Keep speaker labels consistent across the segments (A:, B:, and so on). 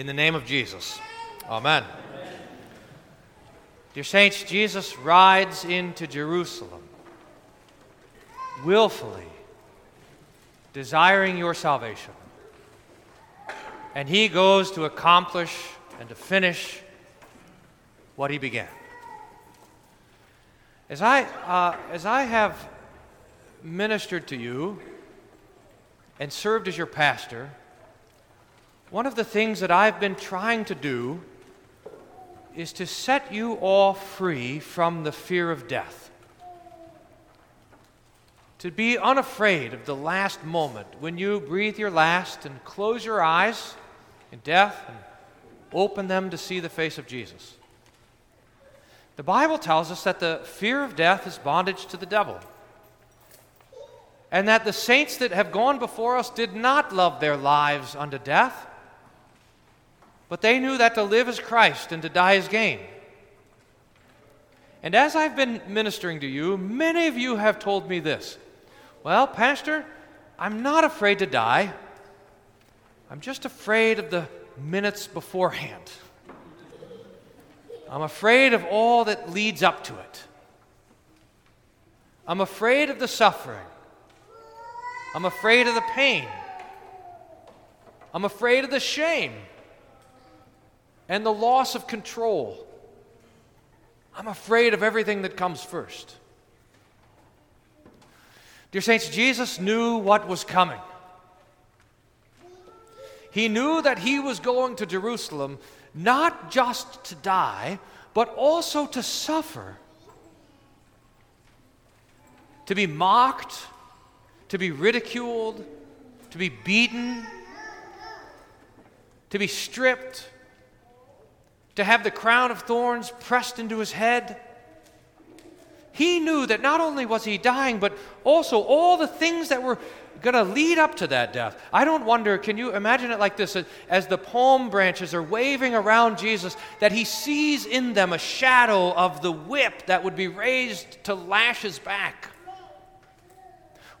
A: In the name of Jesus. Amen. Dear Saints, Jesus rides into Jerusalem willfully, desiring your salvation. And he goes to accomplish and to finish what he began. As I, uh, as I have ministered to you and served as your pastor, one of the things that I've been trying to do is to set you all free from the fear of death. To be unafraid of the last moment when you breathe your last and close your eyes in death and open them to see the face of Jesus. The Bible tells us that the fear of death is bondage to the devil. And that the saints that have gone before us did not love their lives unto death, but they knew that to live is Christ and to die is gain. And as I've been ministering to you, many of you have told me this Well, Pastor, I'm not afraid to die. I'm just afraid of the minutes beforehand. I'm afraid of all that leads up to it. I'm afraid of the suffering. I'm afraid of the pain. I'm afraid of the shame and the loss of control. I'm afraid of everything that comes first. Dear Saints, Jesus knew what was coming. He knew that he was going to Jerusalem not just to die, but also to suffer, to be mocked, to be ridiculed, to be beaten, to be stripped, to have the crown of thorns pressed into his head. He knew that not only was he dying, but also all the things that were going to lead up to that death. I don't wonder, can you imagine it like this? As the palm branches are waving around Jesus, that he sees in them a shadow of the whip that would be raised to lash his back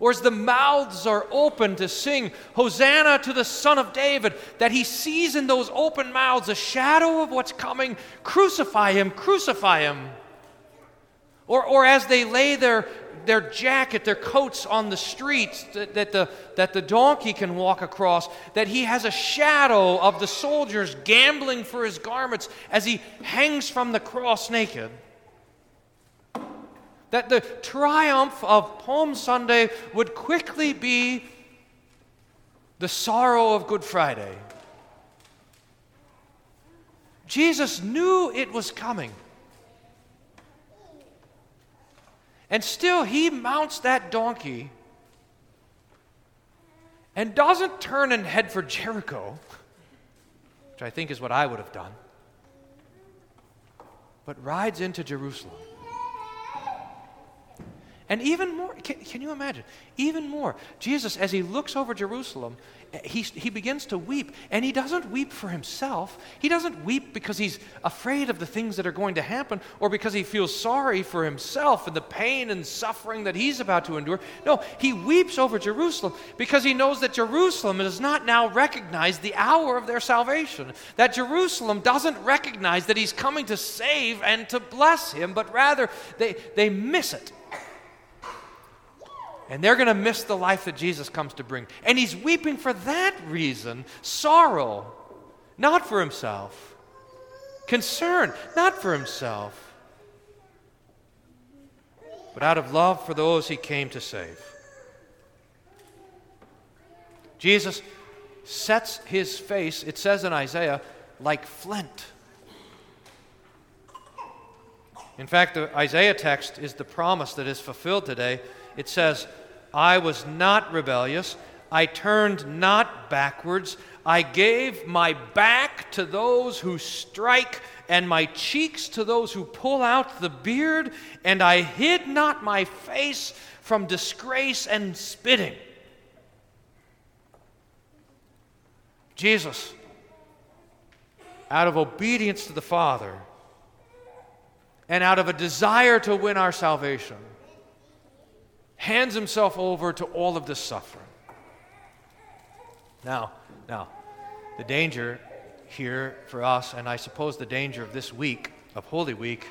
A: or as the mouths are open to sing Hosanna to the Son of David, that he sees in those open mouths a shadow of what's coming. Crucify him, crucify him. Or, or as they lay their, their jacket, their coats on the streets that, that, the, that the donkey can walk across, that he has a shadow of the soldiers gambling for his garments as he hangs from the cross naked that the triumph of Palm Sunday would quickly be the sorrow of Good Friday. Jesus knew it was coming. And still, he mounts that donkey and doesn't turn and head for Jericho, which I think is what I would have done, but rides into Jerusalem. And even more, can, can, you imagine? Even more, Jesus, as he looks over Jerusalem, he, he begins to weep. And he doesn't weep for himself. He doesn't weep because he's afraid of the things that are going to happen or because he feels sorry for himself and the pain and suffering that he's about to endure. No, he weeps over Jerusalem because he knows that Jerusalem does not now recognize the hour of their salvation. That Jerusalem doesn't recognize that he's coming to save and to bless him, but rather they, they miss it. And they're going to miss the life that Jesus comes to bring. And he's weeping for that reason sorrow, not for himself, concern, not for himself, but out of love for those he came to save. Jesus sets his face, it says in Isaiah, like flint. In fact, the Isaiah text is the promise that is fulfilled today. It says, I was not rebellious. I turned not backwards. I gave my back to those who strike, and my cheeks to those who pull out the beard, and I hid not my face from disgrace and spitting. Jesus, out of obedience to the Father, and out of a desire to win our salvation, hands himself over to all of this suffering. Now, now, the danger here for us, and I suppose the danger of this week, of Holy Week,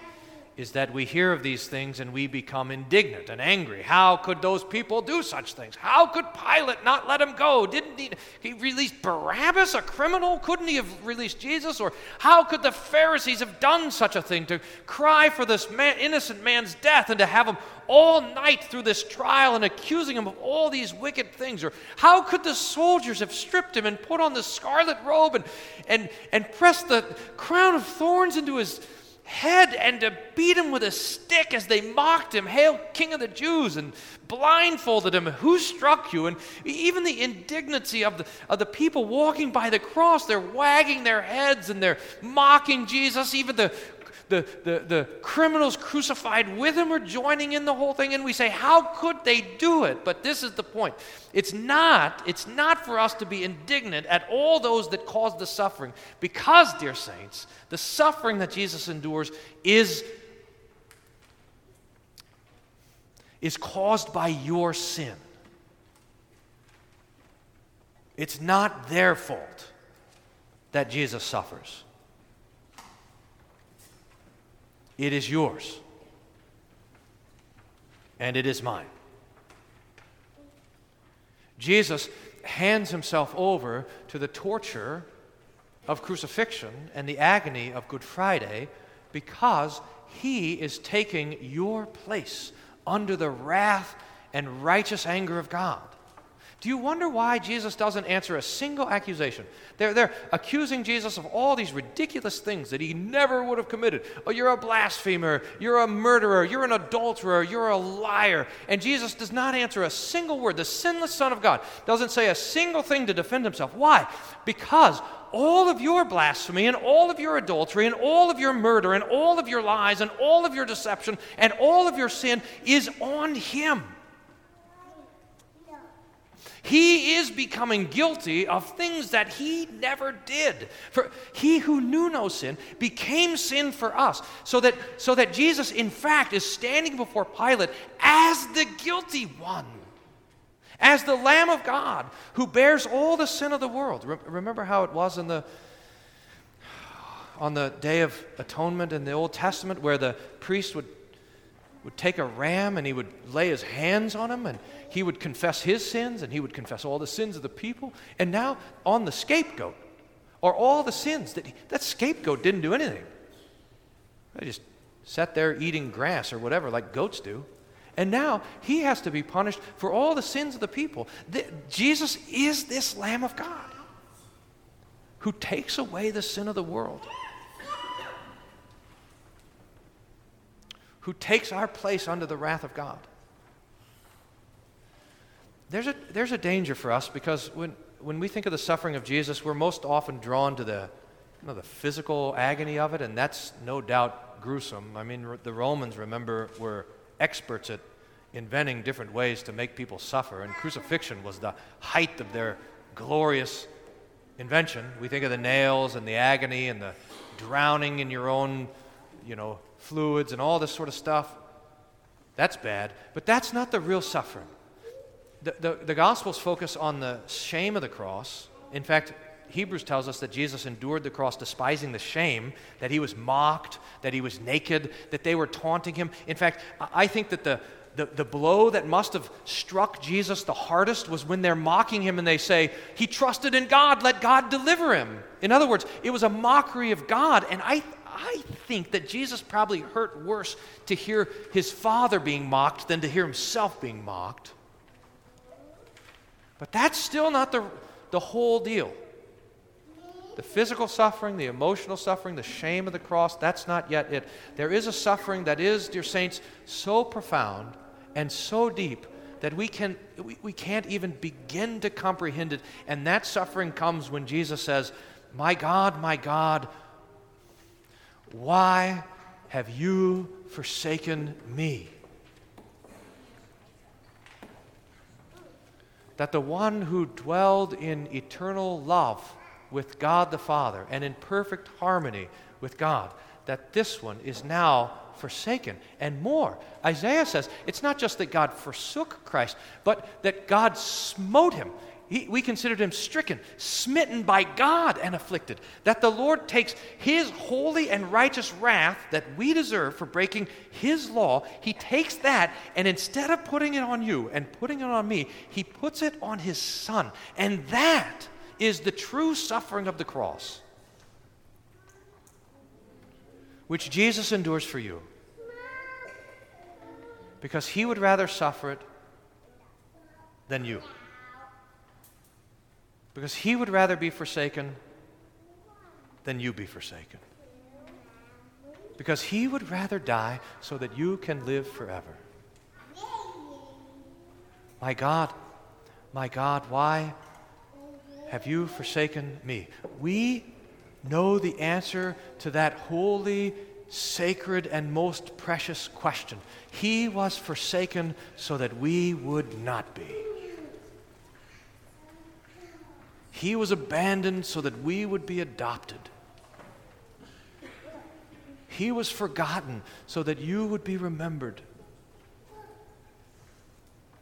A: is that we hear of these things and we become indignant and angry. How could those people do such things? How could Pilate not let him go? Didn't he, he Barabbas, a criminal? Couldn't he have released Jesus? Or how could the Pharisees have done such a thing to cry for this man, innocent man's death and to have him all night through this trial and accusing him of all these wicked things? Or how could the soldiers have stripped him and put on the scarlet robe and, and, and pressed the crown of thorns into his head and to beat him with a stick as they mocked him, Hail, King of the Jews, and blindfolded him. Who struck you? And even the indignity of the, of the people walking by the cross, they're wagging their heads and they're mocking Jesus. Even the, the, the, the criminals crucified with him are joining in the whole thing. And we say, How could they do it? But this is the point. It's not, it's not for us to be indignant at all those that cause the suffering, because, dear saints, the suffering that Jesus endures is, is caused by your sin. It's not their fault that Jesus suffers. It is yours. And it is mine. Jesus hands himself over to the torture of crucifixion and the agony of Good Friday because he is taking your place under the wrath and righteous anger of God. Do you wonder why Jesus doesn't answer a single accusation? They're, they're accusing Jesus of all these ridiculous things that he never would have committed. Oh, you're a blasphemer, you're a murderer, you're an adulterer, you're a liar. And Jesus does not answer a single word. The sinless Son of God doesn't say a single thing to defend himself. Why? Because all of your blasphemy and all of your adultery and all of your murder and all of your lies and all of your deception and all of your sin is on him. He is becoming guilty of things that he never did. For he who knew no sin became sin for us, so that, so that Jesus, in fact, is standing before Pilate as the guilty one, as the Lamb of God who bears all the sin of the world. Re- remember how it was in the on the day of atonement in the Old Testament, where the priest would would take a ram and he would lay his hands on him and he would confess his sins and he would confess all the sins of the people. And now on the scapegoat are all the sins that he, that scapegoat didn't do anything. They just sat there eating grass or whatever, like goats do. And now he has to be punished for all the sins of the people. The, Jesus is this Lamb of God who takes away the sin of the world, who takes our place under the wrath of God there's a, there's a danger for us because when, when we think of the suffering of Jesus, we're most often drawn to the, you know, the physical agony of it, and that's no doubt gruesome. I mean, the Romans, remember, were experts at inventing different ways to make people suffer, and crucifixion was the height of their glorious invention. We think of the nails and the agony and the drowning in your own, you know, fluids and all this sort of stuff. That's bad, but that's not the real suffering the, the, the Gospels focus on the shame of the cross. In fact, Hebrews tells us that Jesus endured the cross despising the shame, that he was mocked, that he was naked, that they were taunting him. In fact, I think that the, the, the blow that must have struck Jesus the hardest was when they're mocking him and they say, He trusted in God, let God deliver him. In other words, it was a mockery of God. And I, I think that Jesus probably hurt worse to hear his father being mocked than to hear himself being mocked. But that's still not the, the whole deal. The physical suffering, the emotional suffering, the shame of the cross, that's not yet it. There is a suffering that is, dear saints, so profound and so deep that we, can, we, we can't even begin to comprehend it. And that suffering comes when Jesus says, My God, my God, why have you forsaken me? that the one who dwelled in eternal love with God the Father and in perfect harmony with God, that this one is now forsaken. And more, Isaiah says it's not just that God forsook Christ, but that God smote him. He, we considered him stricken, smitten by God, and afflicted. That the Lord takes his holy and righteous wrath that we deserve for breaking his law, he takes that, and instead of putting it on you and putting it on me, he puts it on his son. And that is the true suffering of the cross, which Jesus endures for you. Because he would rather suffer it than you. Because he would rather be forsaken than you be forsaken. Because he would rather die so that you can live forever. My God, my God, why have you forsaken me? We know the answer to that holy, sacred, and most precious question. He was forsaken so that we would not be. He was abandoned so that we would be adopted. He was forgotten so that you would be remembered.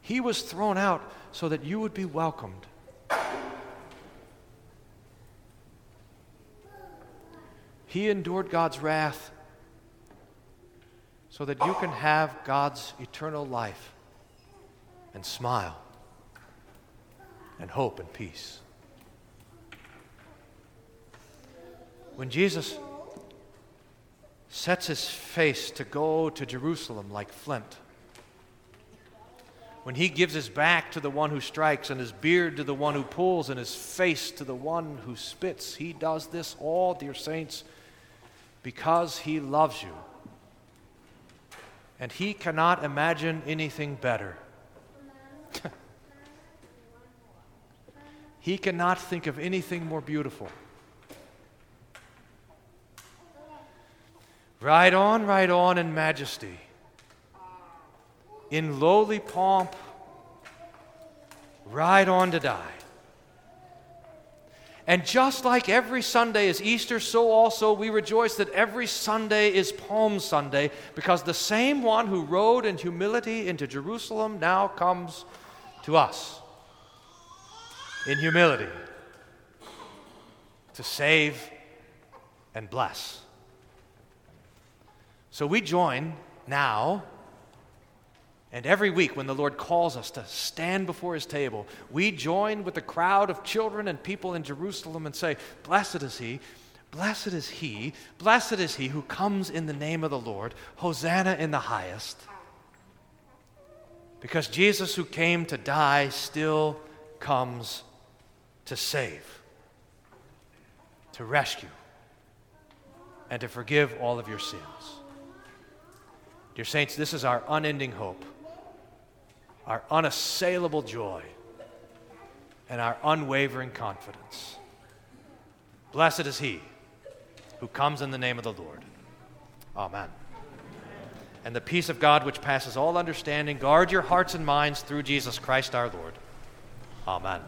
A: He was thrown out so that you would be welcomed. He endured God's wrath so that you can have God's eternal life and smile and hope and peace. When Jesus sets his face to go to Jerusalem like flint, when he gives his back to the one who strikes, and his beard to the one who pulls, and his face to the one who spits, he does this all, dear saints, because he loves you. And he cannot imagine anything better. he cannot think of anything more beautiful. Ride on, ride on in majesty, in lowly pomp, ride on to die. And just like every Sunday is Easter, so also we rejoice that every Sunday is Palm Sunday, because the same one who rode in humility into Jerusalem now comes to us in humility to save and bless. So we join now and every week when the Lord calls us to stand before his table, we join with the crowd of children and people in Jerusalem and say, Blessed is he, blessed is he, blessed is he who comes in the name of the Lord, Hosanna in the highest. Because Jesus, who came to die, still comes to save, to rescue, and to forgive all of your sins. Dear Saints, this is our unending hope, our unassailable joy, and our unwavering confidence. Blessed is he who comes in the name of the Lord. Amen. And the peace of God, which passes all understanding, guard your hearts and minds through Jesus Christ our Lord. Amen.